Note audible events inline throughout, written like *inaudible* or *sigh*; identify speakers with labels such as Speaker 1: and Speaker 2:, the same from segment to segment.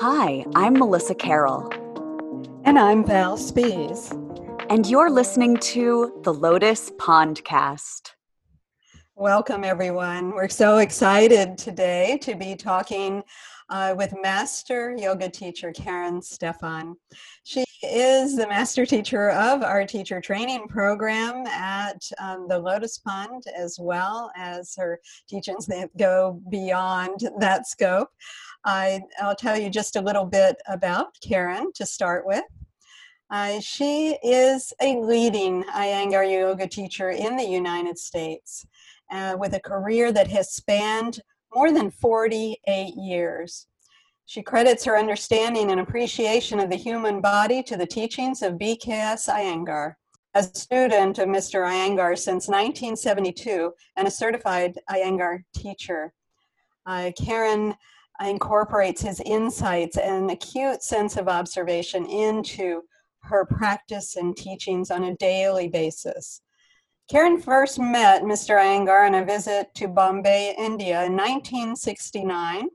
Speaker 1: Hi, I'm Melissa Carroll.
Speaker 2: And I'm Val Spies.
Speaker 1: And you're listening to the Lotus Pondcast.
Speaker 2: Welcome, everyone. We're so excited today to be talking uh, with master yoga teacher Karin Stephan. She is the master teacher of our teacher training program at um, the Lotus Pond, as well as her teachings that go beyond that scope. I, will tell you just a little bit about Karin to start with. Uh, she is a leading Iyengar yoga teacher in the United States uh, with a career that has spanned more than 48 years. She credits her understanding and appreciation of the human body to the teachings of BKS Iyengar. A student of Mr. Iyengar since 1972 and a certified Iyengar teacher, uh, Karin incorporates his insights and acute sense of observation into her practice and teachings on a daily basis. Karin first met Mr. Iyengar on a visit to Bombay, India in 1969,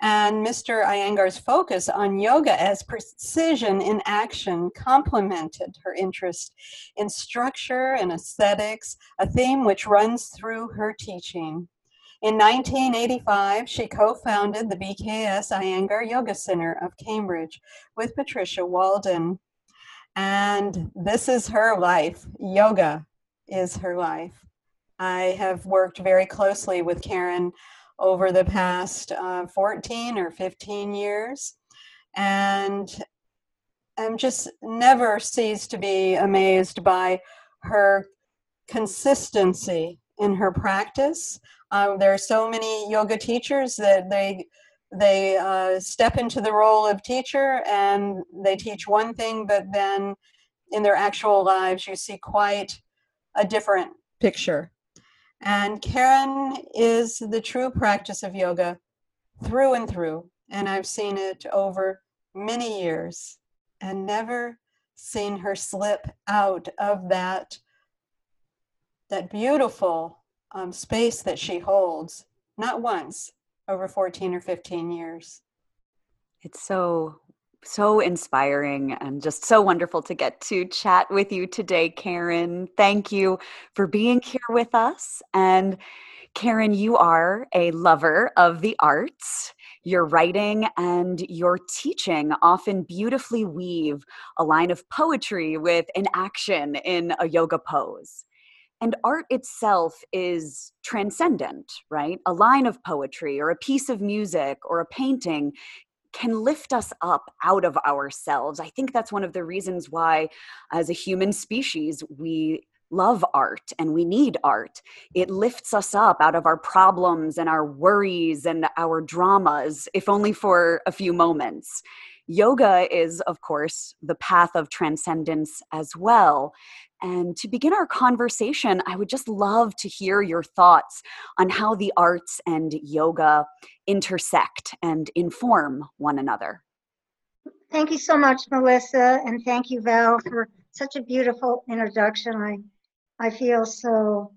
Speaker 2: and Mr. Iyengar's focus on yoga as precision in action complemented her interest in structure and aesthetics, a theme which runs through her teaching. In 1985, she co founded the BKS Iyengar Yoga Center of Cambridge with Patricia Walden. And this is her life. Yoga is her life. I have worked very closely with Karin over the past uh, 14 or 15 years. And I'm just never ceased to be amazed by her consistency in her practice, um, there are so many yoga teachers that they they uh, step into the role of teacher and they teach one thing, but then in their actual lives you see quite a different picture. And Karin is the true practice of yoga through and through, and I've seen it over many years and never seen her slip out of that that beautiful um, space that she holds, not once over 14 or 15 years.
Speaker 1: It's so, so inspiring and just so wonderful to get to chat with you today, Karin. Thank you for being here with us. And Karin, you are a lover of the arts. Your writing and your teaching often beautifully weave a line of poetry with an action in a yoga pose. And art itself is transcendent, right? A line of poetry or a piece of music or a painting can lift us up out of ourselves. I think that's one of the reasons why, as a human species, we love art and we need art. It lifts us up out of our problems and our worries and our dramas, if only for a few moments. Yoga is, of course, the path of transcendence as well. And to begin our conversation, I would just love to hear your thoughts on how the arts and yoga intersect and inform one another.
Speaker 3: Thank you so much, Melissa, and thank you, Val, for such a beautiful introduction. I, I feel so,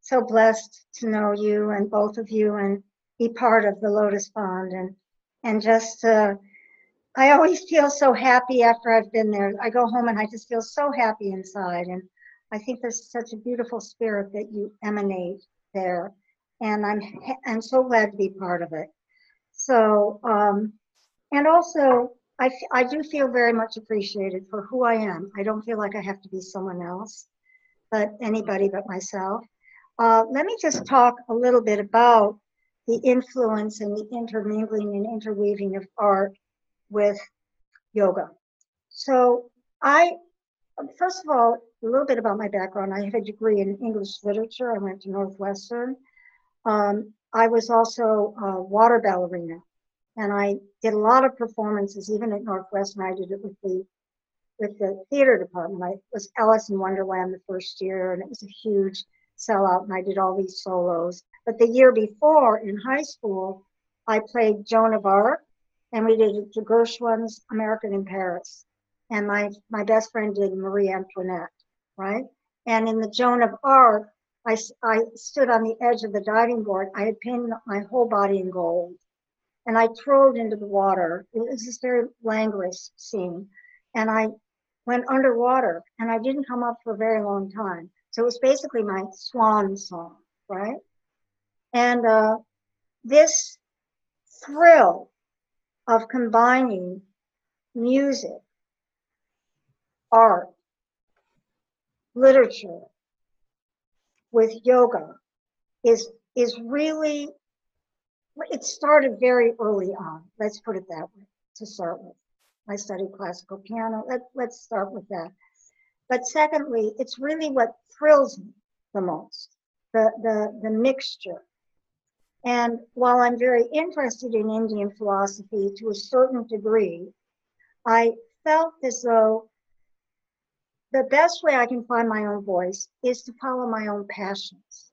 Speaker 3: so blessed to know you and both of you and be part of the Lotus Pond and and just uh, I always feel so happy after I've been there. I go home and I just feel so happy inside. And I think there's such a beautiful spirit that you emanate there. And I'm, I'm so glad to be part of it. So, um, and also, I, I do feel very much appreciated for who I am. I don't feel like I have to be someone else, but anybody but myself. Uh, let me just talk a little bit about the influence and the intermingling and interweaving of art with yoga. So I, first of all, a little bit about my background. I have a degree in English literature. I went to Northwestern. Um, I was also a water ballerina, and I did a lot of performances, even at Northwestern. I did it with the with the theater department. I was Alice in Wonderland the first year, and it was a huge sellout, and I did all these solos. But the year before, in high school, I played Joan of Arc and we did the Gershwin's American in Paris. And my, my best friend did Marie Antoinette, right? And in the Joan of Arc, I, I stood on the edge of the diving board. I had painted my whole body in gold. and I trolled into the water. It was this very languorous scene. And I went underwater and I didn't come up for a very long time. So it was basically my swan song, right? And uh, this thrill of combining music, art, literature with yoga is is really it started very early on let's put it that way to start with. I studied classical piano Let, let's start with that. But secondly it's really what thrills me the most the the the mixture and while i'm very interested in indian philosophy to a certain degree i felt as though the best way I can find my own voice is to follow my own passions.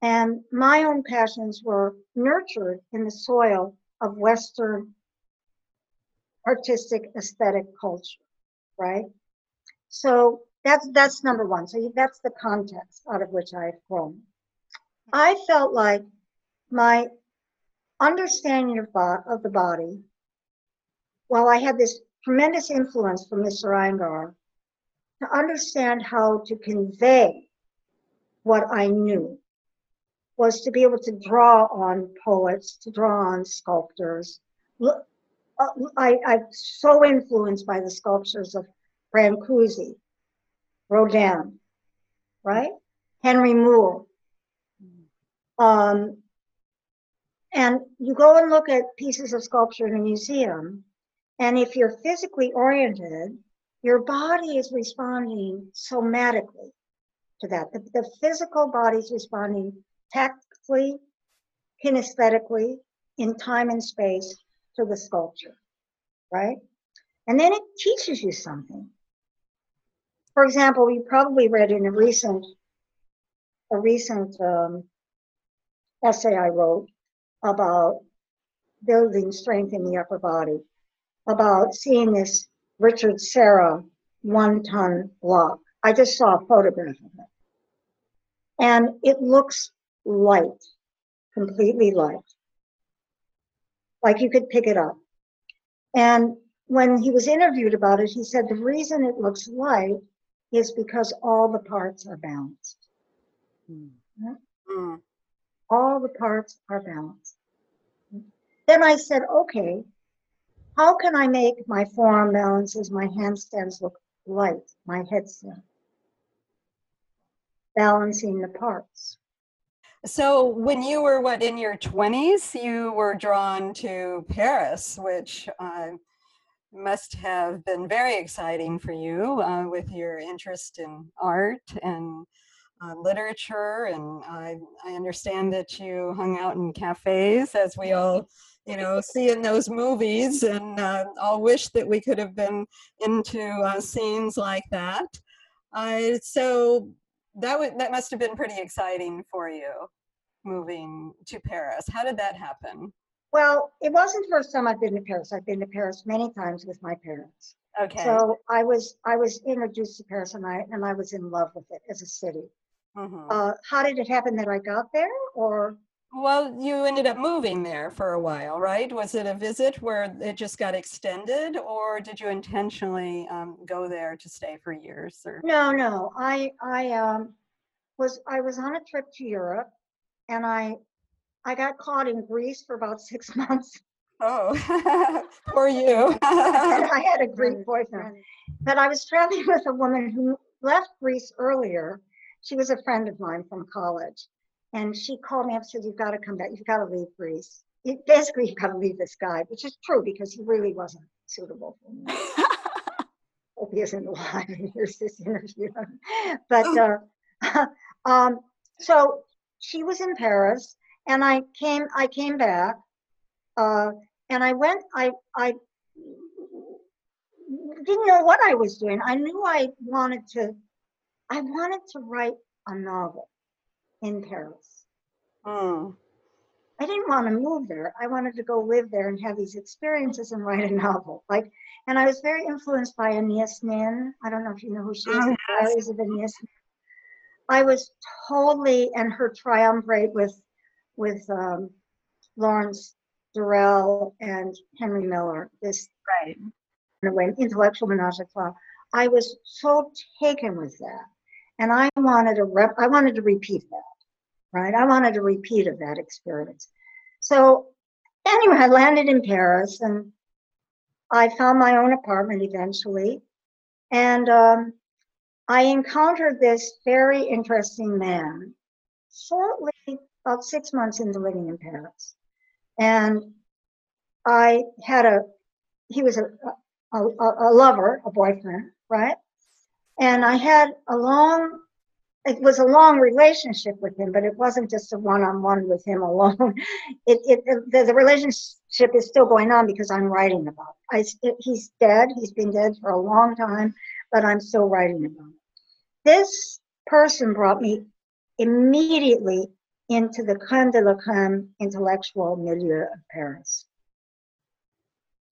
Speaker 3: And my own passions were nurtured in the soil of Western artistic aesthetic culture, right? So that's that's number one. So that's the context out of which I have grown. I felt like my understanding of, of the body, while I had this tremendous influence from Mr. Iyengar, to understand how to convey what I knew was to be able to draw on poets, to draw on sculptors. Uh, I, I'm so influenced by the sculptures of Brancusi, Rodin, right? Henry Moore. Um, and you go and look at pieces of sculpture in a museum, and if you're physically oriented, your body is responding somatically to that. The, the physical body is responding tactically, kinesthetically, in time and space to the sculpture, right? And then it teaches you something. For example, you probably read in a recent, a recent um, essay I wrote about building strength in the upper body, about seeing this Richard Serra one ton block. I just saw a photograph of it. And it looks light, completely light. Like you could pick it up. And when he was interviewed about it, he said the reason it looks light is because all the parts are balanced. Mm. Mm. All the parts are balanced. Then I said, okay, how can I make my forearm balances, my handstands look light, my headstand? Balancing the parts.
Speaker 2: So, when you were what in your 20s, you were drawn to Paris, which uh, must have been very exciting for you uh, with your interest in art and uh, literature. And I, I understand that you hung out in cafes, as we all you know, see in those movies, and uh, I'll wish that we could have been into uh, scenes like that. Uh, so that would that must have been pretty exciting for you, moving to Paris. How did that happen?
Speaker 3: Well, it wasn't the first time I've been to Paris. I've been to Paris many times with my parents.
Speaker 2: Okay.
Speaker 3: So I was I was introduced to Paris, and I and I was in love with it as a city. Mm-hmm. Uh, how did it happen that I got there, or
Speaker 2: well, you ended up moving there for a while, right? Was it a visit where it just got extended, or did you intentionally um, go there to stay for years? Or
Speaker 3: no, no. I I um, was I was on a trip to Europe, and I I got caught in Greece for about *laughs* six months.
Speaker 2: Oh, *laughs* for you. *laughs*
Speaker 3: I had a Greek boyfriend, but I was traveling with a woman who left Greece earlier. She was a friend of mine from college and she called me up and said, You've got to come back. You've got to leave Greece. It, basically, you've got to leave this guy, which is true because he really wasn't suitable for me. *laughs* Hope he isn't alive and hears this interview. *laughs* but uh, *laughs* um, so she was in Paris, and I came. I came back, uh, and I went. I I didn't know what I was doing. I knew I wanted to. I wanted to write a novel in Paris. Mm. I didn't want to move there. I wanted to go live there and have these experiences and write a novel. Like, and I was very influenced by Anais Nin. I don't know if you know who she is. Oh, of Anais. I was totally and her triumvirate with with um, Lawrence Durrell and Henry Miller, this
Speaker 2: Right.
Speaker 3: in a way, intellectual menage a trois. I was so taken with that. And I wanted to rep, I wanted to repeat that, right? I wanted a repeat of that experience. So anyway, I landed in Paris and I found my own apartment eventually. And um, I encountered this very interesting man shortly, about six months into living in Paris. And I had a, he was a, a, a lover, a boyfriend, right? And I had a long, it was a long relationship with him, but it wasn't just a one-on-one with him alone. *laughs* It, it, the, the relationship is still going on because I'm writing about it. I, it, he's dead. He's been dead for a long time, but I'm still writing about it. This person brought me immediately into the creme de la creme intellectual milieu of Paris.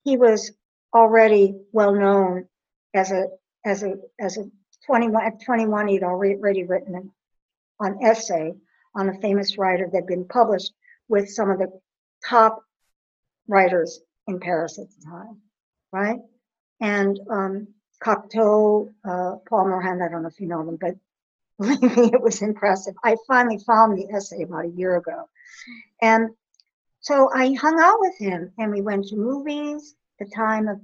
Speaker 3: He was already well known as a as a as a 21 at 21 he'd already written an, an essay on a famous writer that had been published with some of the top writers in Paris at the time, right? And um, Cocteau, uh, Paul Morand, I don't know if you know them, but *laughs* believe me, it was impressive. I finally found the essay about a year ago. And so I hung out with him and we went to movies, the time of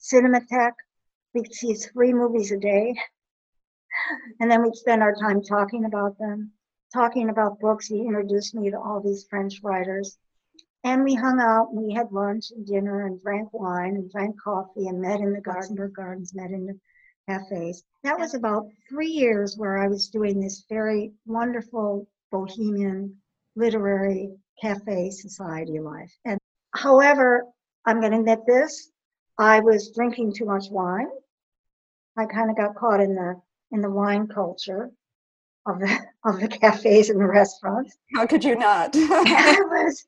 Speaker 3: Cinematheque. We'd see three movies a day. And then we'd spend our time talking about them, talking about books. He introduced me to all these French writers. And we hung out and we had lunch and dinner and drank wine and drank coffee and met in the Luxembourg Gardens, met in the cafes. That was about three years where I was doing this very wonderful bohemian literary cafe society life. And however, I'm going to admit this, I was drinking too much wine. I kind of got caught in the in the wine culture of the *laughs* of the cafes and the restaurants.
Speaker 2: How could you not?
Speaker 3: it *laughs* was,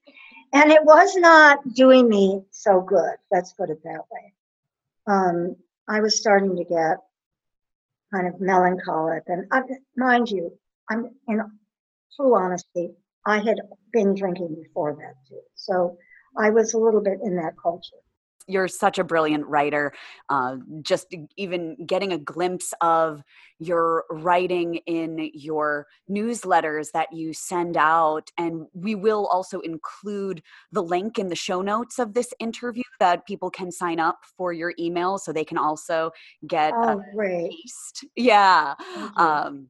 Speaker 3: and it was not doing me so good. Let's put it that way. Um, I was starting to get kind of melancholic, and I, mind you, I'm in true honesty. I had been drinking before that too, so I was a little bit in that culture
Speaker 1: you're such a brilliant writer. Uh, just even getting a glimpse of your writing in your newsletters that you send out. And we will also include the link in the show notes of this interview that people can sign up for your email so they can also get
Speaker 3: oh, a great.
Speaker 1: taste. Yeah. Um,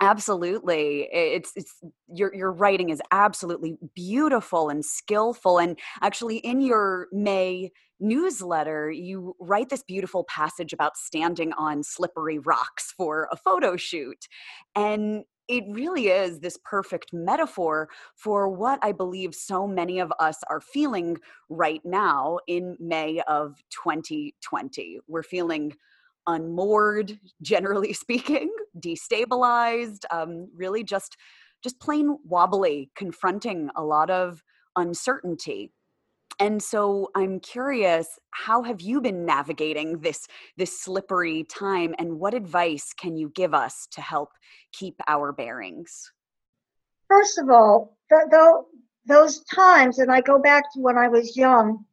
Speaker 1: absolutely it's it's your your writing is absolutely beautiful and skillful and actually in your may newsletter, you write this beautiful passage about standing on slippery rocks for a photo shoot. And it really is this perfect metaphor for what I believe so many of us are feeling right now in May of 2020. We're feeling unmoored, *laughs* generally speaking, destabilized, um, really just just plain wobbly, confronting a lot of uncertainty and so i'm curious how have you been navigating this this slippery time and what advice can you give us to help keep our bearings?
Speaker 3: First of all th- those times and i go back to when i was young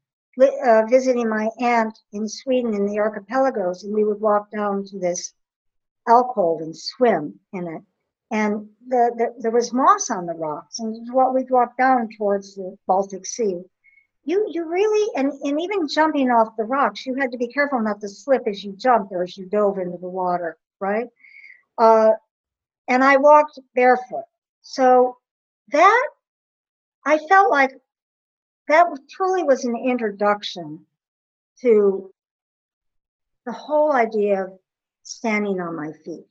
Speaker 3: uh, visiting my aunt in sweden in the archipelagos and we would walk down to this alcove and swim in it. And the, the, there was moss on the rocks and what we'd walk down towards the baltic sea you you really and, and even jumping off the rocks you had to be careful not to slip as you jumped or as you dove into the water right? Uh, and i walked barefoot. So that i felt like that truly was an introduction to the whole idea of standing on my feet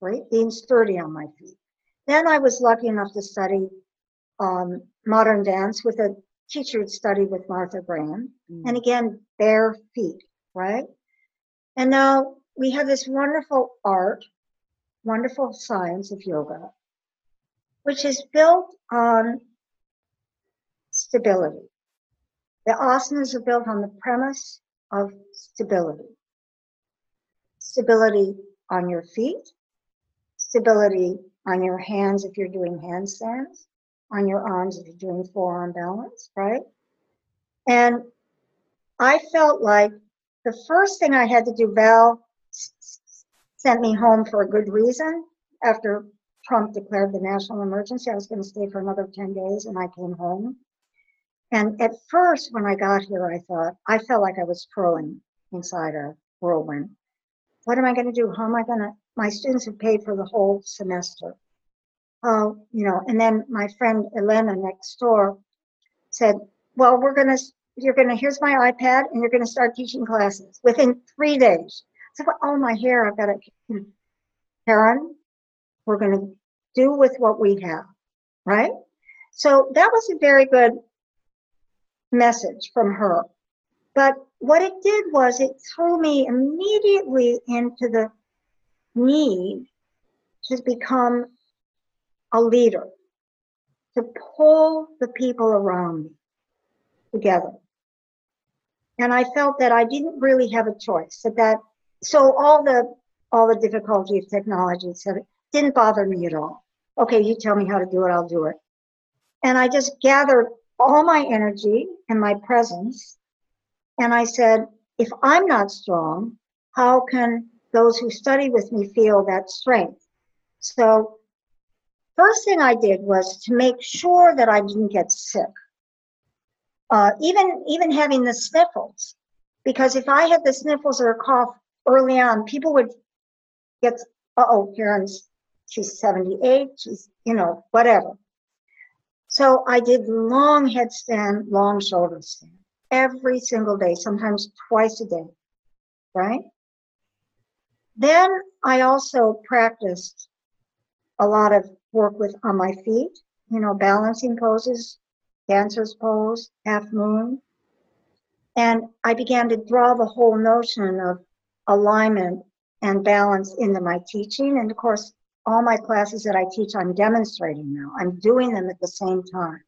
Speaker 3: right? Being sturdy on my feet. Then i was lucky enough to study um, modern dance with a teacher had studied with Martha Graham, mm. and again, bare feet, right? And now we have this wonderful art, wonderful science of yoga, which is built on stability. The asanas are built on the premise of stability. Stability on your feet, stability on your hands if you're doing handstands, on your arms if you're doing forearm balance, right? And I felt like the first thing I had to do, Val sent me home for a good reason. After Trump declared the national emergency, I was going to stay for another 10 days and I came home. And at first, when I got here, I thought, I felt like I was twirling inside a whirlwind. What am I going to do? How am I going to? My students have paid for the whole semester. Oh, you know, and then my friend Elena next door said, Well, we're going to, you're going to, here's my iPad and you're going to start teaching classes within three days. I said, Oh, my hair, I've got to, Karin, we're going to do with what we have, right? So that was a very good message from her. But what it did was it threw me immediately into the need to become a leader, to pull the people around me together. And I felt that I didn't really have a choice. That, that so all the all the difficulty of technology said didn't bother me at all. Okay, you tell me how to do it, I'll do it. And I just gathered all my energy and my presence. And I said, if I'm not strong, how can those who study with me feel that strength? So, first thing I did was to make sure that I didn't get sick. Uh, even even having the sniffles, because if I had the sniffles or a cough early on, people would get, uh oh, Karin's she's 78, she's you know whatever. So I did long headstand, long shoulder stand every single day, sometimes twice a day, right? Then I also practiced a lot of work with on my feet, you know, balancing poses, dancer's pose, half moon. And I began to draw the whole notion of alignment and balance into my teaching. And of course, all my classes that I teach, I'm demonstrating now. I'm doing them at the same time.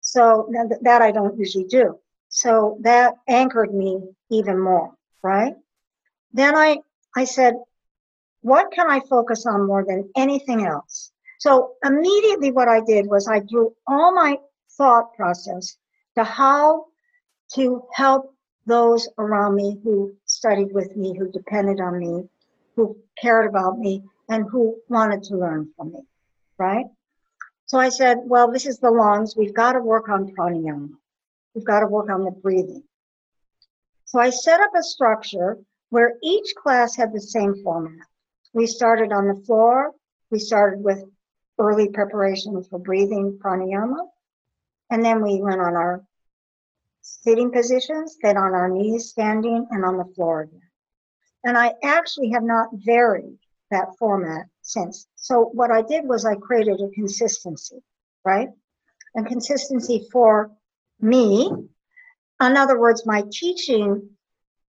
Speaker 3: So that I don't usually do. So that anchored me even more, right? Then I, I said, what can I focus on more than anything else? So immediately what I did was I drew all my thought process to how to help those around me who studied with me, who depended on me, who cared about me and who wanted to learn from me, right? So I said, well, this is the lungs. We've got to work on pranayama. We've got to work on the breathing. So I set up a structure where each class had the same format. We started on the floor. We started with early preparation for breathing pranayama. And then we went on our sitting positions, then on our knees, standing, and on the floor again. And I actually have not varied that format since. So what I did was I created a consistency, right? A consistency for me. In other words, my teaching,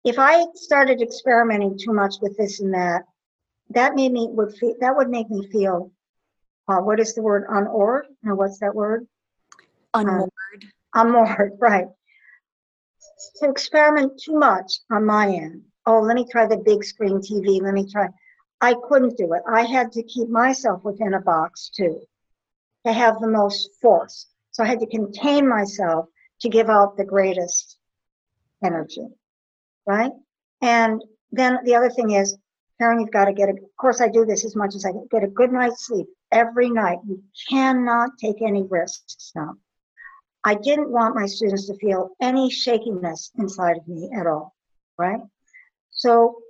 Speaker 3: if I started experimenting too much with this and that, that made me would feel that would make me feel uh, what is the word unored? No, what's that word?
Speaker 1: Unmoored.
Speaker 3: Um, unmoored, right. To experiment too much on my end oh, let me try the big screen TV. Let me try. I couldn't do it. I had to keep myself within a box too, to have the most force. So I had to contain myself to give out the greatest energy, right? And then the other thing is, Karin, you've got to get a, of course, I do this as much as I can, get a good night's sleep every night. You cannot take any risks now. I didn't want my students to feel any shakiness inside of me at all, right? So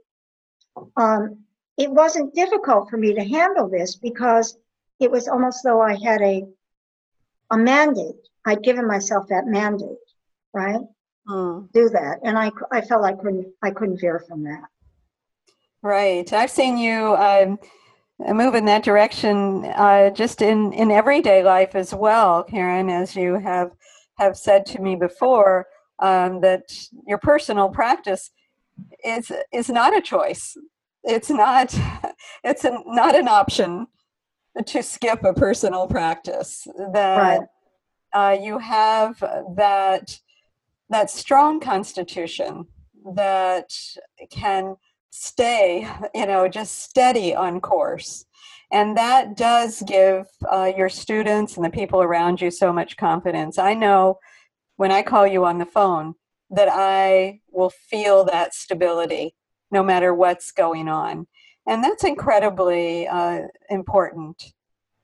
Speaker 3: um, it wasn't difficult for me to handle this because it was almost though I had a a mandate. I'd given myself that mandate, right? Mm. Do that, and I I felt I couldn't I couldn't veer from that.
Speaker 2: Right. I've seen you um, move in that direction uh, just in in everyday life as well, Karin, as you have have said to me before. Um, that your personal practice is is not a choice. It's not *laughs* it's a, not an option to skip a personal practice. That right. uh, you have that that strong constitution that can stay, you know, just steady on course. And that does give uh, your students and the people around you so much confidence. I know when I call you on the phone, that I will feel that stability no matter what's going on. And that's incredibly uh, important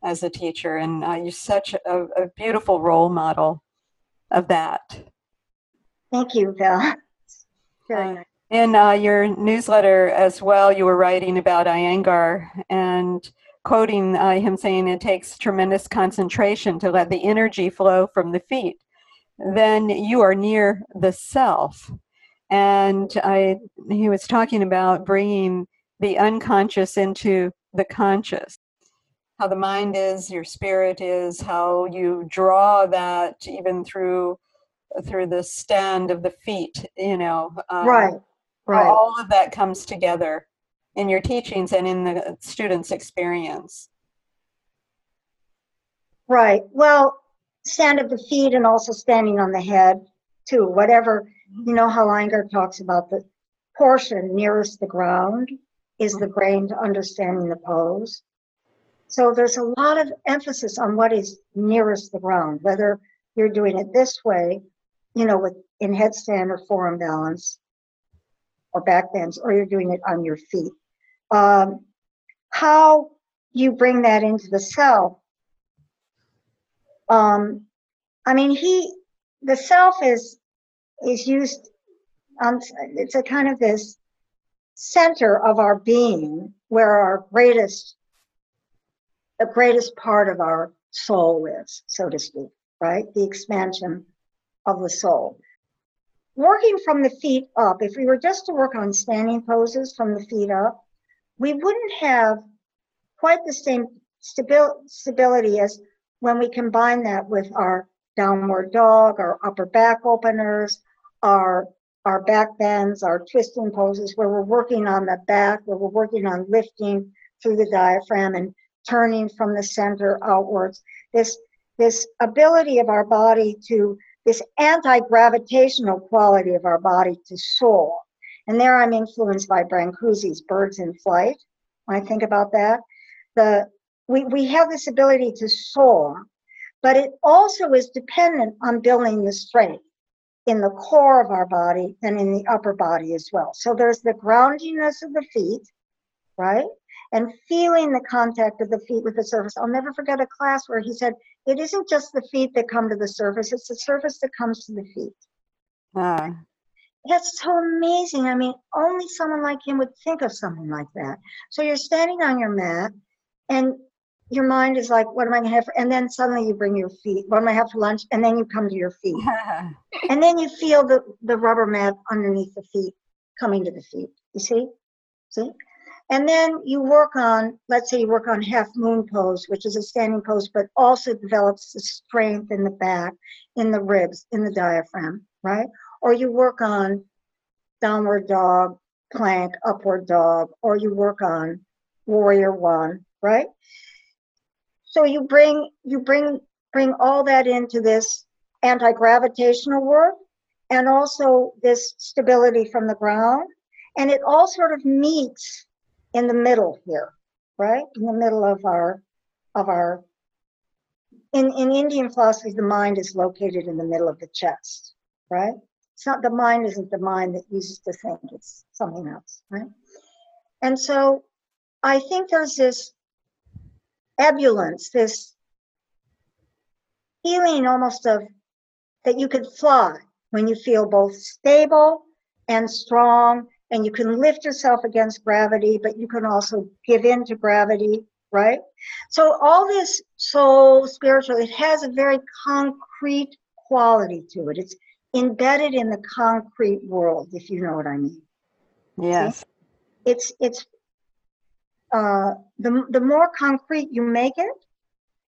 Speaker 2: as a teacher. And uh, you're such a, a, beautiful role model of that.
Speaker 3: Thank you, Val.
Speaker 2: Uh, in uh, your newsletter as well, you were writing about Iyengar and quoting uh, him saying it takes tremendous concentration to let the energy flow from the feet. Then you are near the self. And I, he was talking about bringing the unconscious into the conscious. How the mind is, your spirit is, how you draw that even through through the stand of the feet, you know.
Speaker 3: Um, right, right.
Speaker 2: All of that comes together in your teachings and in the students' experience.
Speaker 3: Right. Well, stand of the feet and also standing on the head, too. Whatever, you know how Iyengar talks about the portion nearest the ground is the brain to understanding the pose. So there's a lot of emphasis on what is nearest the ground, whether you're doing it this way, you know, with in headstand or forearm balance or back bends, or you're doing it on your feet. Um, how you bring that into the self. Um, I mean, he, the self is is used. Um, it's a kind of this center of our being where our greatest the greatest part of our soul is so to speak right the expansion of the soul working from the feet up if we were just to work on standing poses from the feet up we wouldn't have quite the same stabil- stability as when we combine that with our downward dog our upper back openers our our back bends, our twisting poses, where we're working on the back, where we're working on lifting through the diaphragm and turning from the center outwards. This, this ability of our body to, this anti gravitational quality of our body to soar. And there I'm influenced by Brancusi's Birds in Flight. When I think about that, the, we, we have this ability to soar, but it also is dependent on building the strength in the core of our body and in the upper body as well. So there's the groundiness of the feet, right? And feeling the contact of the feet with the surface. I'll never forget a class where he said, it isn't just the feet that come to the surface, it's the surface that comes to the feet. Ah. That's so amazing. I mean, only someone like him would think of something like that. So you're standing on your mat and your mind is like, what am I going to have? For? And then suddenly you bring your feet. What am I have for lunch? And then you come to your feet. *laughs* and then you feel the, the rubber mat underneath the feet coming to the feet. You see? See? And then you work on, let's say you work on half moon pose, which is a standing pose, but also develops the strength in the back, in the ribs, in the diaphragm, right? Or you work on downward dog, plank, upward dog, or you work on warrior one, right? So you bring you bring bring all that into this anti-gravitational work and also this stability from the ground. And it all sort of meets in the middle here, right? In the middle of our of our in, in Indian philosophy, the mind is located in the middle of the chest, right? It's not the mind isn't the mind that uses to think, it's something else, right? And so I think there's this ebullience, this feeling almost of that you could fly when you feel both stable and strong and you can lift yourself against gravity but you can also give in to gravity right? So all this soul spiritual it has a very concrete quality to it. It's embedded in the concrete world if you know what i mean.
Speaker 2: Yes.
Speaker 3: It's it's uh, the, the more concrete you make it,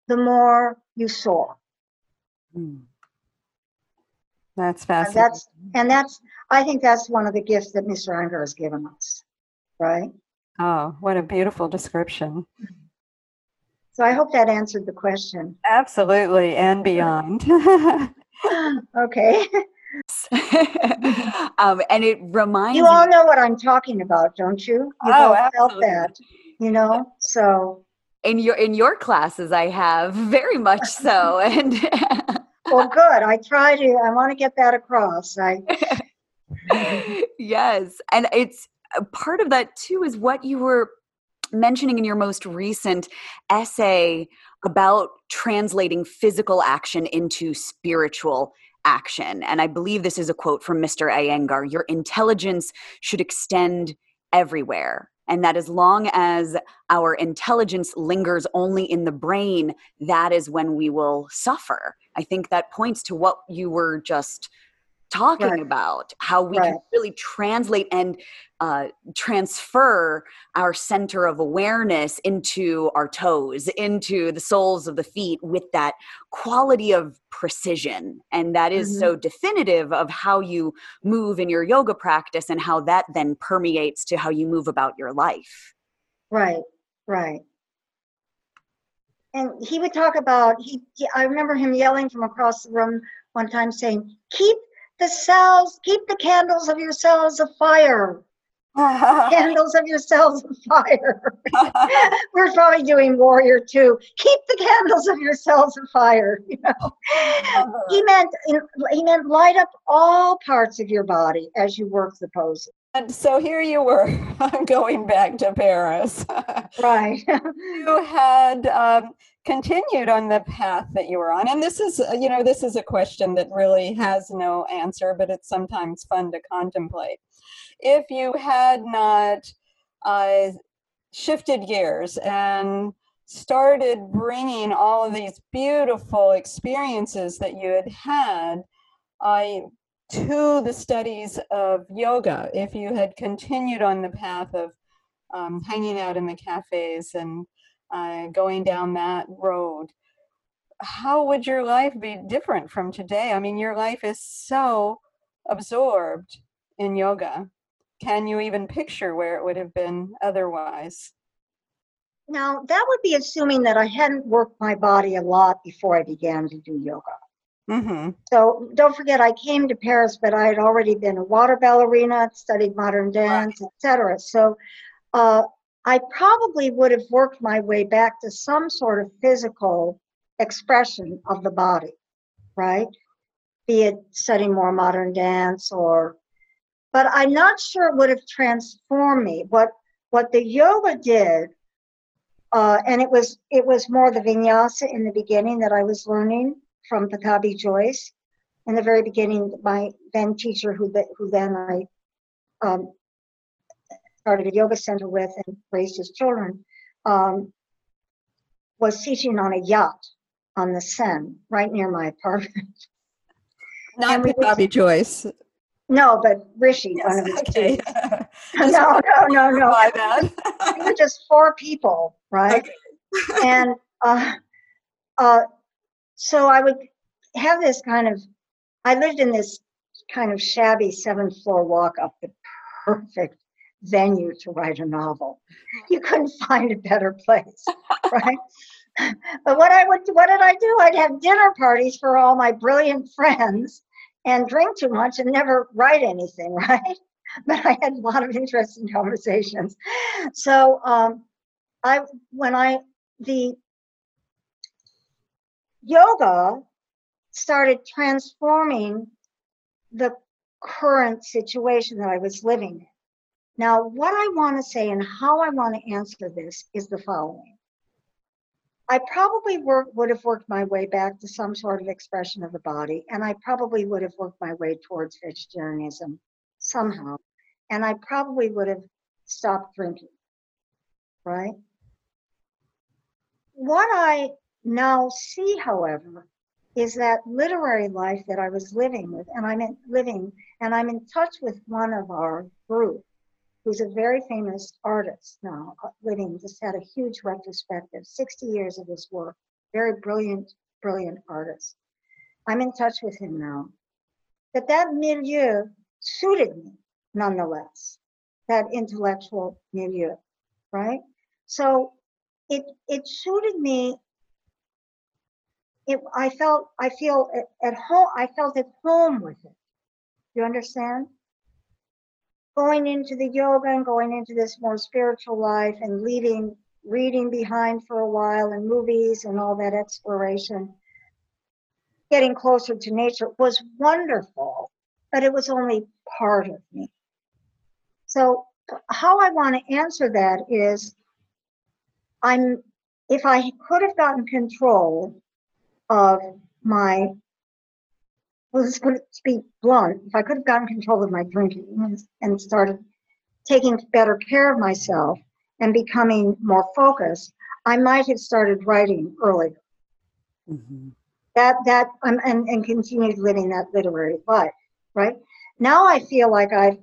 Speaker 3: the more you soar.
Speaker 2: Hmm. That's fascinating.
Speaker 3: And that's, and that's, I think that's one of the gifts that Mr. Iyengar has given us, right?
Speaker 2: Oh, what a beautiful description.
Speaker 3: So I hope that answered the question.
Speaker 2: Absolutely, and beyond. *laughs*
Speaker 3: okay. *laughs*
Speaker 1: um, and it reminds
Speaker 3: you all know what I'm talking about, don't you? You
Speaker 2: oh, absolutely.
Speaker 3: felt that you know so
Speaker 1: in your in your classes i have very much so and *laughs*
Speaker 3: well, good. I try to, I want to get that across. I, *laughs*
Speaker 1: yes. And it's uh, part of that too is what you were mentioning in your most recent essay about translating physical action into spiritual action. And I believe this is a quote from Mr. Iyengar Your intelligence should extend everywhere. And that as long as our intelligence lingers only in the brain, that is when we will suffer. I think that points to what you were just talking right. about how we right. can really translate and uh, transfer our center of awareness into our toes, into the soles of the feet with that quality of precision. And that is mm-hmm. so definitive of how you move in your yoga practice and how that then permeates to how you move about your life.
Speaker 3: Right, right. And he would talk about, he, he I remember him yelling from across the room one time saying, keep the cells, keep the candles of your cells afire. *laughs* candles of your cells afire. *laughs* We're probably doing warrior too. Keep the candles of your cells afire. You know, *laughs* he meant he meant light up all parts of your body as you work the poses.
Speaker 2: And so here you were *laughs* going back to Paris. *laughs*
Speaker 3: right. *laughs*
Speaker 2: you had um, continued on the path that you were on. And this is, you know, this is a question that really has no answer, but it's sometimes fun to contemplate. If you had not uh, shifted gears and started bringing all of these beautiful experiences that you had had, I to the studies of yoga if you had continued on the path of um, hanging out in the cafes and uh, going down that road how would your life be different from today? I mean your life is so absorbed in yoga. Can you even picture where it would have been otherwise?
Speaker 3: Now that would be assuming that i hadn't worked my body a lot before i began to do yoga Mm-hmm. So don't forget, I came to Paris, but I had already been a water ballerina, studied modern dance, right. etc. So uh, I probably would have worked my way back to some sort of physical expression of the body, right? Be it studying more modern dance or, but I'm not sure it would have transformed me. What what the yoga did, uh, and it was it was more the vinyasa in the beginning that I was learning from Pattabhi Jois. In the very beginning, my then teacher, who, who then I um, started a yoga center with and raised his children, um, was teaching on a yacht on the Seine, right near my apartment. *laughs*
Speaker 2: Not Pattabhi Jois.
Speaker 3: No, but Rishi, yes, one of his okay. *laughs* *laughs* no, no, no, no. My bad. we were just four people, right? Okay. and uh, uh, so I would have this kind of, I lived in this kind of shabby seventh floor walk up the perfect venue to write a novel. You couldn't *laughs* find a better place, *laughs* right? but what I would, what did I do? I'd have dinner parties for all my brilliant friends and drink too much and never write anything, *laughs* right? But I had a lot of interesting conversations. So um, I, when I, the yoga started transforming the current situation that I was living in. Now, what I want to say and how I want to answer this is the following. I probably work, would have worked my way back to some sort of expression of the body, and I probably would have worked my way towards vegetarianism somehow, and I probably would have stopped drinking, right? What I now see, however, is that literary life that I was living with, and I'm in, living, and I'm in touch with one of our group, who's a very famous artist now, uh, living, just had a huge retrospective, 60 years of his work, very brilliant, brilliant artist. I'm in touch with him now. But that milieu suited me nonetheless, that intellectual milieu, right? So it it suited me it, I felt, I feel at, at home, I felt at home with it. You understand? Going into the yoga and going into this more spiritual life and leaving reading behind for a while and movies and all that exploration. getting closer to nature was wonderful, but it was only part of me. So, how I want to answer that is I'm, if I could have gotten control of my, put it to be blunt, if I could have gotten control of my drinking and, and started taking better care of myself and becoming more focused, I might have started writing earlier. Mm-hmm. That that um, and and continued living that literary life, right? Now I feel like I've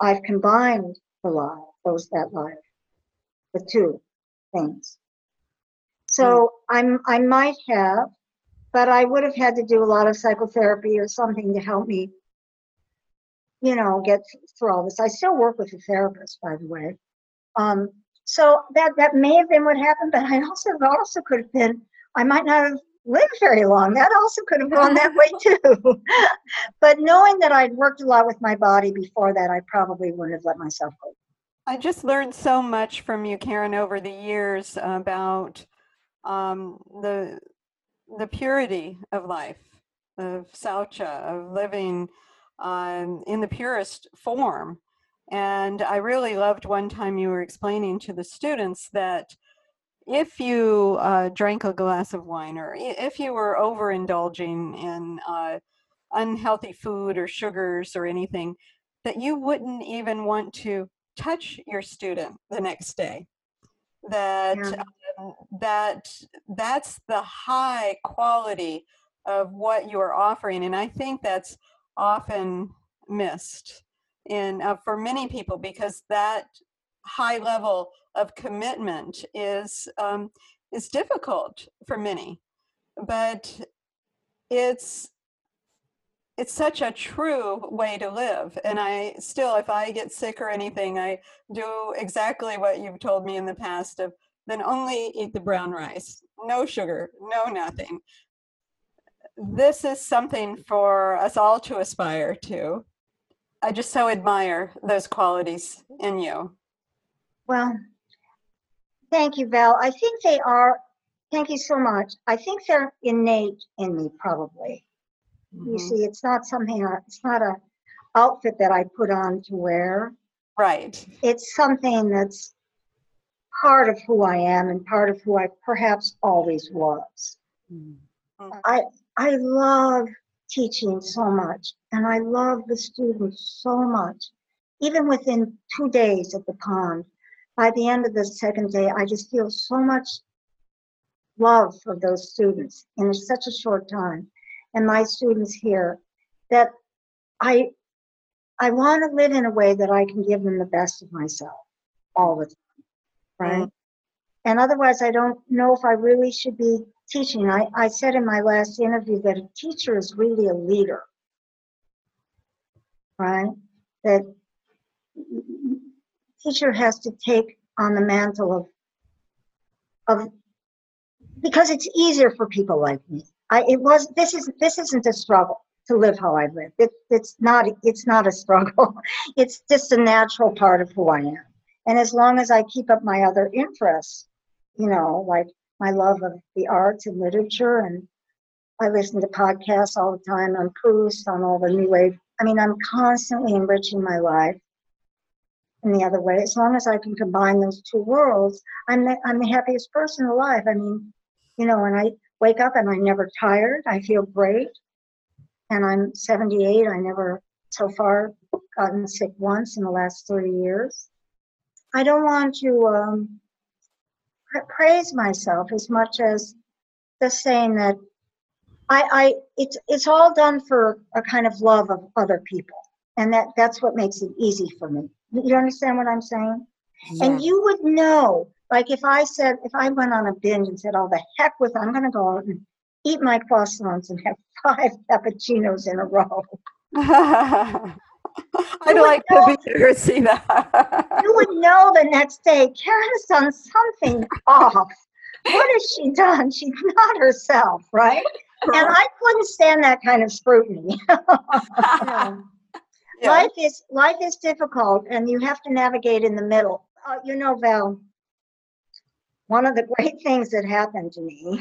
Speaker 3: I've combined the life, those that life, the two things. So mm. I'm I might have, but I would have had to do a lot of psychotherapy or something to help me, you know, get through all this. I still work with a therapist, by the way. Um, so that that may have been what happened, but I also also could have been I might not have lived very long. That also could have gone that way too. *laughs* but knowing that I'd worked a lot with my body before that, I probably wouldn't have let myself go.
Speaker 2: I just learned so much from you, Karin, over the years about um, the the purity of life, of saucha, of living um, in the purest form. And I really loved one time you were explaining to the students that if you uh, drank a glass of wine or if you were overindulging in uh, unhealthy food or sugars or anything, that you wouldn't even want to touch your student the next day. That yeah. That that's the high quality of what you are offering, and I think that's often missed in uh, for many people because that high level of commitment is um, is difficult for many, but it's it's such a true way to live. And I still, if I get sick or anything, I do exactly what you've told me in the past of then only eat the brown rice, no sugar, no nothing. This is something for us all to aspire to. I just so admire those qualities in you.
Speaker 3: Well, thank you, Val. I think they are, thank you so much. I think they're innate in me, probably. Mm-hmm. You see, it's not something, it's not a outfit that I put on to wear.
Speaker 2: Right.
Speaker 3: It's something that's part of who I am and part of who I perhaps always was. Mm-hmm. I I love teaching so much and I love the students so much. Even within two days at the pond, by the end of the second day, I just feel so much love for those students in such a short time and my students here that I I want to live in a way that I can give them the best of myself all the time, right? And otherwise, I don't know if I really should be teaching. I, I said in my last interview that a teacher is really a leader, right? That teacher has to take on the mantle of of because it's easier for people like me. I it was this is this isn't a struggle to live how I live. It, it's not it's not a struggle. *laughs* it's just a natural part of who I am. And as long as I keep up my other interests, you know, like my love of the arts and literature and I listen to podcasts all the time on Proust, on all the new wave. I mean, I'm constantly enriching my life in the other way. As long as I can combine those two worlds, I'm the, I'm the happiest person alive. I mean, you know, when I wake up and I'm never tired, I feel great. And I'm 78. I never so far gotten sick once in the last 30 years. I don't want to um, praise myself as much as just saying that I, I it's it's all done for a kind of love of other people, and that that's what makes it easy for me. You understand what I'm saying? Yeah. And you would know, like if I said, if I went on a binge and said, "Oh, the heck with, I'm going to go out and eat my croissants and have *laughs* five cappuccinos in a row." *laughs* *laughs*
Speaker 2: I'd like know, to be here to see that.
Speaker 3: you would know the next day, Karin's done something off. What has she done? She's not herself, right? And I couldn't stand that kind of scrutiny. yeah *laughs* *laughs* yeah. life is life is difficult and you have to navigate in the middle uh, you know val one of the great things that happened to me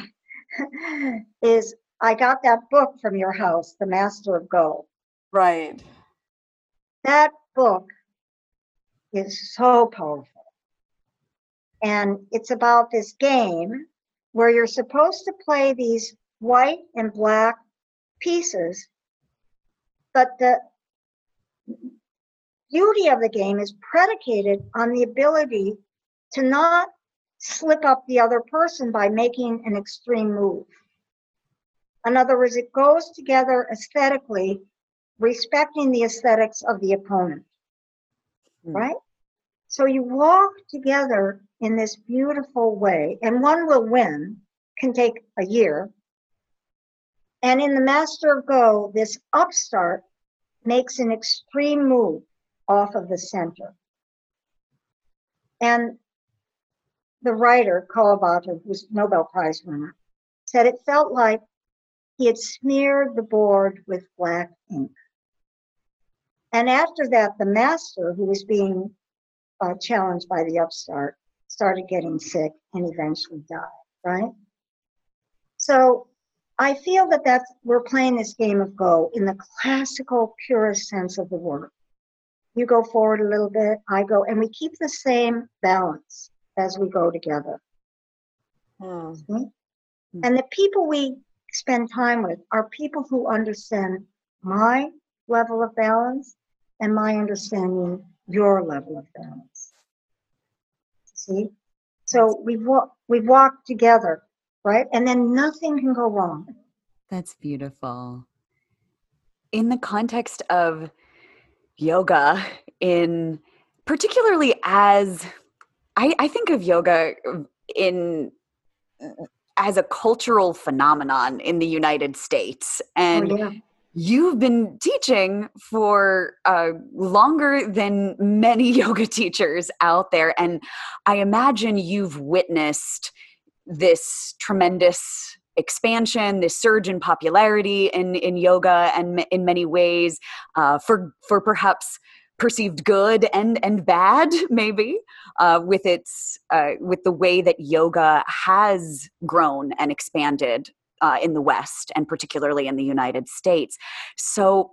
Speaker 3: is I got that book from your house, The Master of Go.
Speaker 2: Right.
Speaker 3: That book is so powerful. And it's about this game where you're supposed to play these white and black pieces, but the beauty of the game is predicated on the ability to not slip up the other person by making an extreme move. In other words, it goes together aesthetically, respecting the aesthetics of the opponent,
Speaker 1: Hmm.
Speaker 3: right? So you walk together in this beautiful way, and one will win, can take a year. And in the Master of Go, this upstart makes an extreme move off of the center. And the writer, Kawabata, who's Nobel Prize winner, said it felt like he had smeared the board with black ink. And after that, the master, who was being uh, challenged by the upstart, started getting sick and eventually died, right? So I feel that that's, we're playing this game of Go in the classical, purest sense of the word. You go forward a little bit, I go, and we keep the same balance as we go together.
Speaker 2: Hmm.
Speaker 3: And the people we spend time with are people who understand my level of balance and my understanding your level of balance. See? So we walk we walk together, right? And then nothing can go wrong.
Speaker 1: That's beautiful. In the context of yoga, in particularly as I, I think of yoga in as a cultural phenomenon in the United States. And
Speaker 3: oh, yeah.
Speaker 1: You've been teaching for uh, longer than many *laughs* yoga teachers out there. And I imagine you've witnessed this tremendous expansion, this surge in popularity in, in yoga and in many ways uh, for, for perhaps perceived good and, and bad, *laughs* maybe, uh, with its, uh, with the way that yoga has grown and expanded uh, in the West and particularly in the United States. So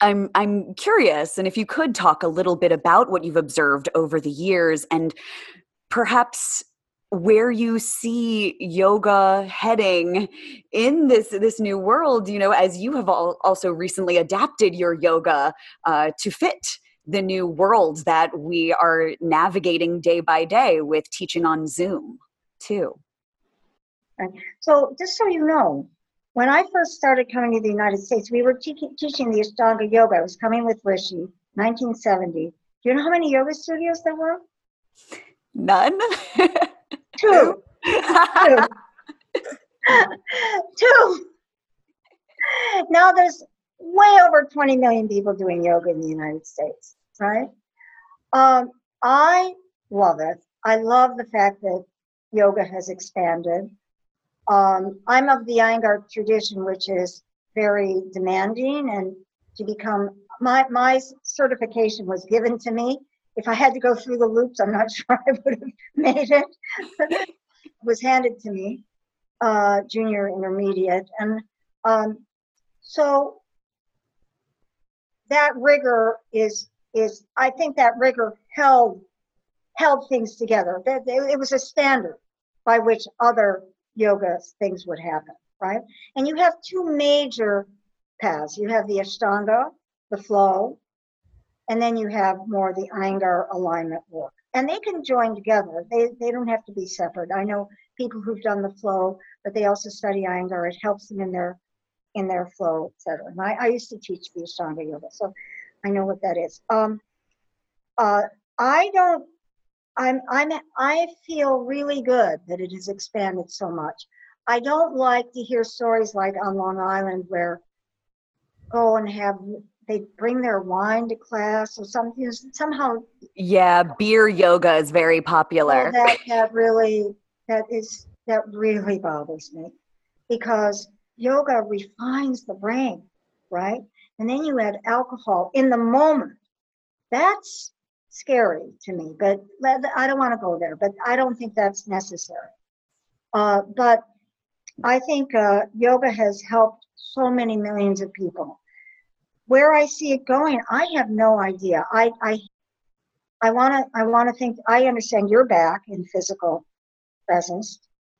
Speaker 1: I'm I'm curious, and if you could talk a little bit about what you've observed over the years, and perhaps where you see yoga heading in this this new world. You know, as you have all also recently adapted your yoga uh, to fit the new world that we are navigating day by day with teaching on Zoom too.
Speaker 3: So just so you know, when I first started coming to the United States, we were te- teaching the Ashtanga Yoga. I was coming with Rishi, 1970. Do you know how many yoga studios there were?
Speaker 1: None. *laughs*
Speaker 3: Two. Two. *laughs* Two. *laughs* Now there's way over 20 million people doing yoga in the United States, right? Um, I love it. I love the fact that yoga has expanded. Um, I'm of the Iyengar tradition, which is very demanding, and to become my my certification was given to me. If I had to go through the loops, I'm not *laughs* sure I would have made it. *laughs* it was handed to me, uh, junior intermediate, and um, so that rigor is is I think that rigor held held things together. It was a standard by which other yoga things would happen, right? And you have two major paths. You have the Ashtanga, the flow, and then you have more the Iyengar alignment work. And they can join together. They they don't have to be separate. I know people who've done the flow, but they also study Iyengar. It helps them in their in their flow, etc. And I, I used to teach the Ashtanga yoga, so I know what that is. Um, uh, I don't. I'm. I'm. I feel really good that it has expanded so much. I don't like to hear stories like on Long Island where go and have they bring their wine to class or something. Somehow.
Speaker 1: Yeah, beer yoga is very popular.
Speaker 3: that that really that is that really bothers me because yoga refines the brain, right? And then you add alcohol in the moment. That's scary to me, but I don't want to go there. But I don't think that's necessary. Uh, but I think uh, yoga has helped so many millions of people. Where I see it going, I have no idea. I I I want to I want to think. I understand you're back in physical presence,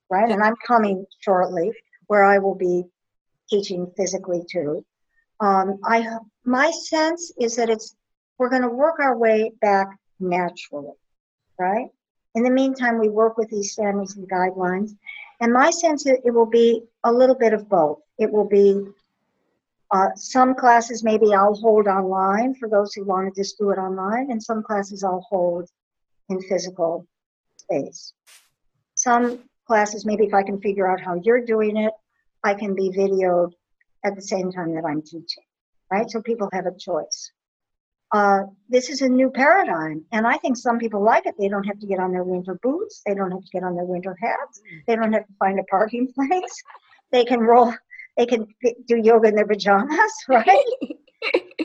Speaker 3: right? And I'm coming shortly, where I will be teaching physically too. Um, I my sense is that it's we're going to work our way back naturally, right? In the meantime, we work with these standards and guidelines, and my sense it will be a little bit of both. It will be uh, some classes maybe I'll hold online for those who want to just do it online, and some classes I'll hold in physical space. Some classes, maybe if I can figure out how you're doing it, I can be videoed at the same time that I'm teaching, right? So people have a choice. Uh, this is a new paradigm, and I think some people like it. They don't have to get on their winter boots, they don't have to get on their winter hats, they don't have to find a parking *laughs* place. They can roll they can do yoga in their pajamas, *laughs* right? *laughs*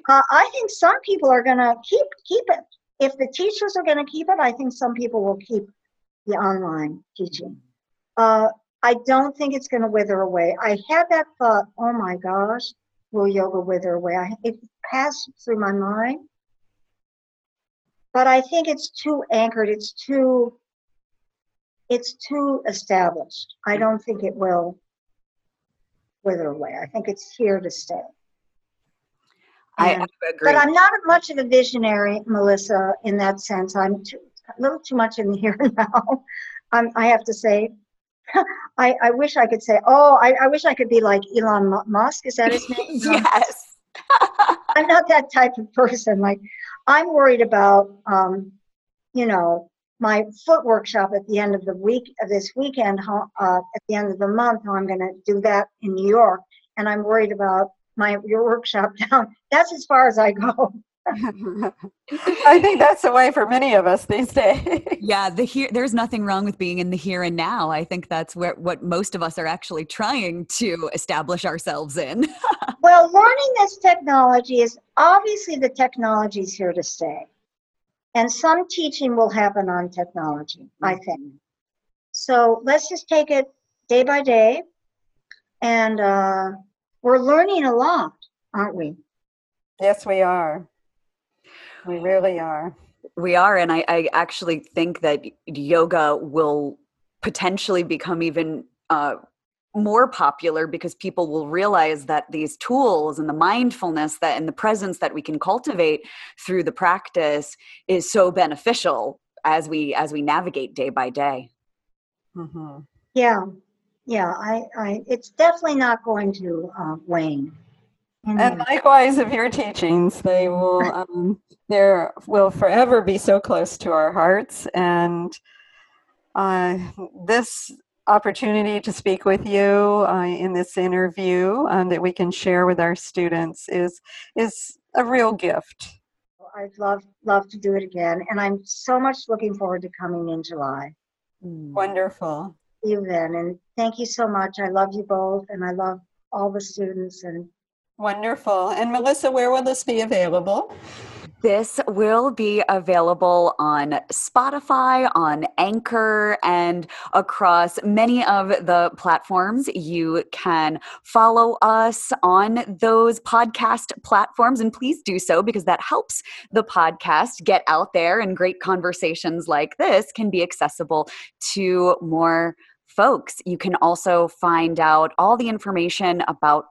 Speaker 3: uh, I think some people are going to keep keep it. If the teachers are going to keep it, I think some people will keep the online teaching. Uh, I don't think it's going to wither away. I had that thought, oh my gosh, will yoga wither away? I, it passed through my mind, but I think it's too anchored. It's too, it's too established. I don't think it will wither away. I think it's here to stay.
Speaker 1: I, I agree.
Speaker 3: But I'm not much of a visionary, Melissa, in that sense. I'm too, a little too much in the here and *laughs* now. I have to say, *laughs* I, I wish I could say, oh, I, I wish I could be like Elon Musk. Is that his name? *laughs*
Speaker 1: yes.
Speaker 3: I'm not that type of person. Like, I'm worried about, um, you know, my foot workshop at the end of the week of this weekend uh, at the end of the month how i'm going to do that in new york. And i'm worried about my your workshop *laughs* down. That's as far as i go *laughs*
Speaker 2: I think that's the way for many of us these days.
Speaker 1: yeah, the here there's nothing wrong with being in the here and now. I think that's where what most of us are actually trying to establish ourselves in. *laughs*
Speaker 3: well, learning this technology is obviously the technology is here to stay. And some teaching will happen on technology, I mm-hmm. think. So let's just take it day by day. And uh, we're learning a lot, aren't we?
Speaker 2: Yes, we are. We really are.
Speaker 1: We are. And I, I actually think that yoga will potentially become even uh, more popular because people will realize that these tools and the mindfulness that and the presence that we can cultivate through the practice is so beneficial as we as we navigate day by day
Speaker 3: mm-hmm. yeah yeah i i it's definitely not going to uh, wane.
Speaker 2: And likewise of your teachings they will um, there will forever be so close to our hearts and uh, this opportunity to speak with you uh, in this interview um, that we can share with our students is is a real gift.
Speaker 3: I'd love love to do it again, and I'm so much looking forward to coming in July.
Speaker 2: Mm. Wonderful.
Speaker 3: See you then, and thank you so much. I love you both, and I love all the students and.
Speaker 2: Wonderful. And Melissa, where will this be available?
Speaker 1: This will be available on Spotify, on Anchor, and across many of the platforms. You can follow us on those podcast platforms, and please do so because that helps the podcast get out there, and great conversations like this can be accessible to more folks. You can also find out all the information about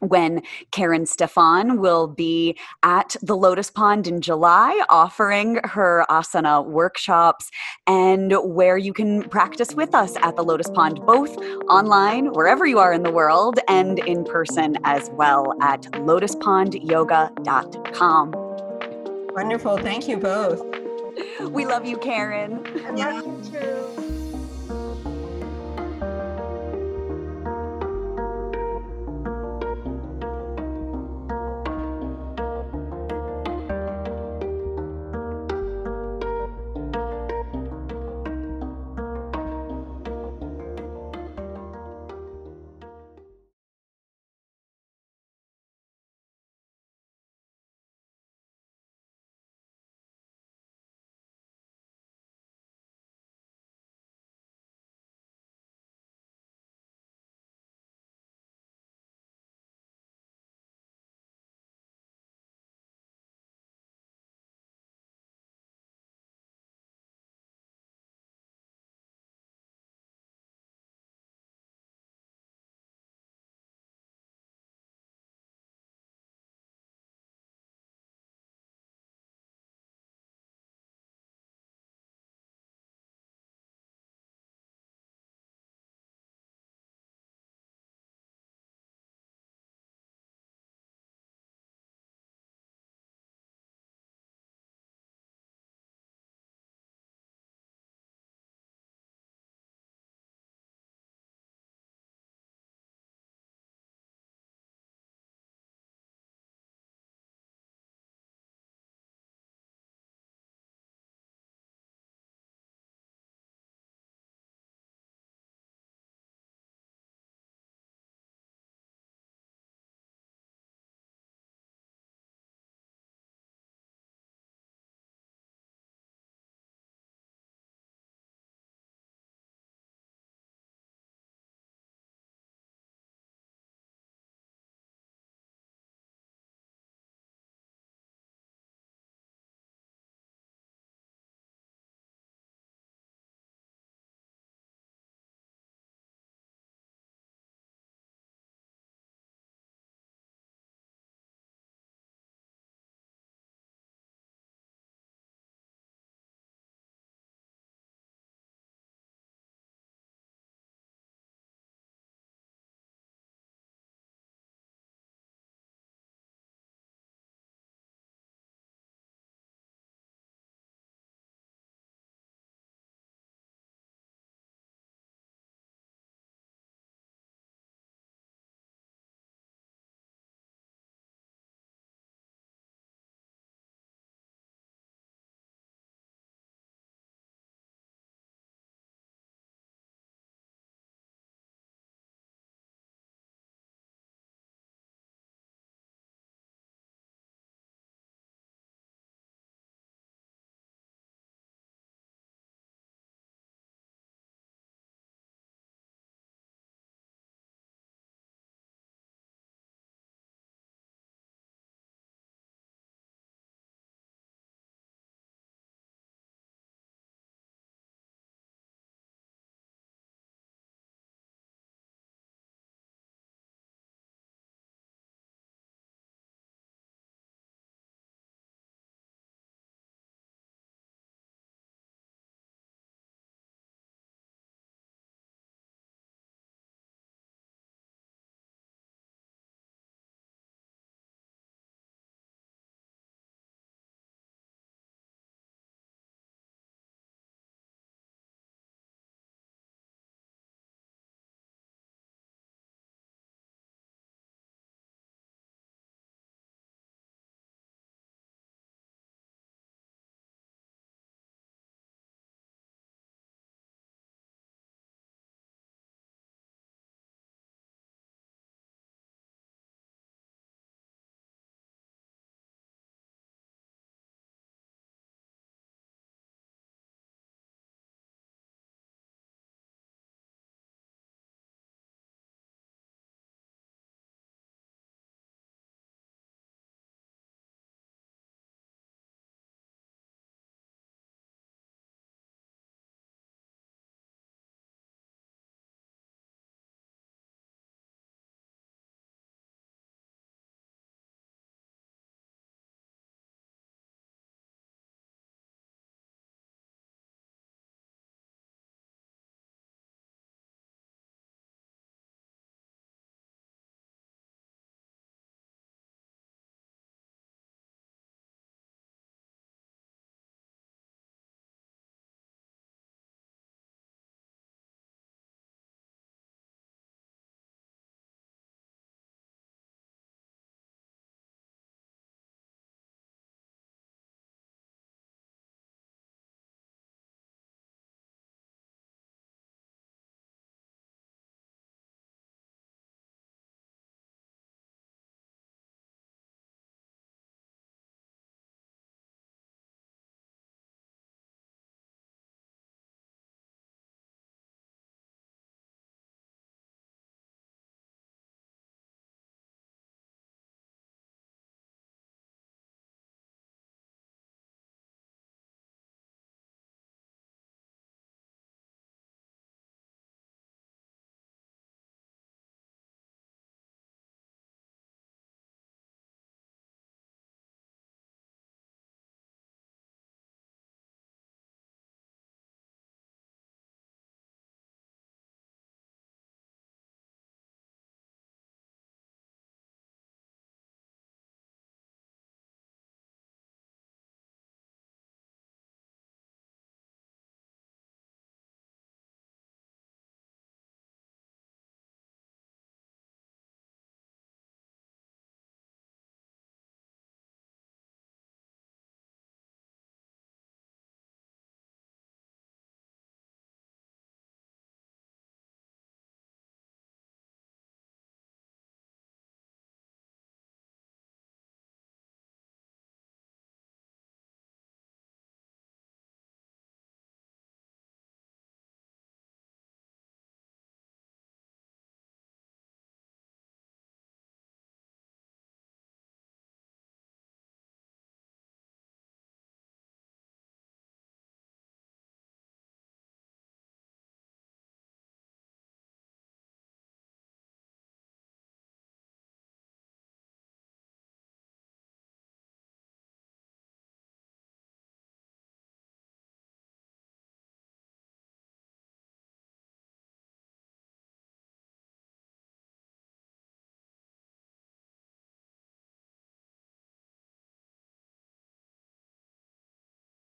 Speaker 1: when Karin Stephan will be at the Lotus Pond in July offering her asana workshops and where you can practice with us at the Lotus Pond, both online, wherever you are in the world, and in person as well at lotuspondyoga.com.
Speaker 2: Wonderful. Thank you both.
Speaker 1: We love you, Karin.
Speaker 3: I love you too.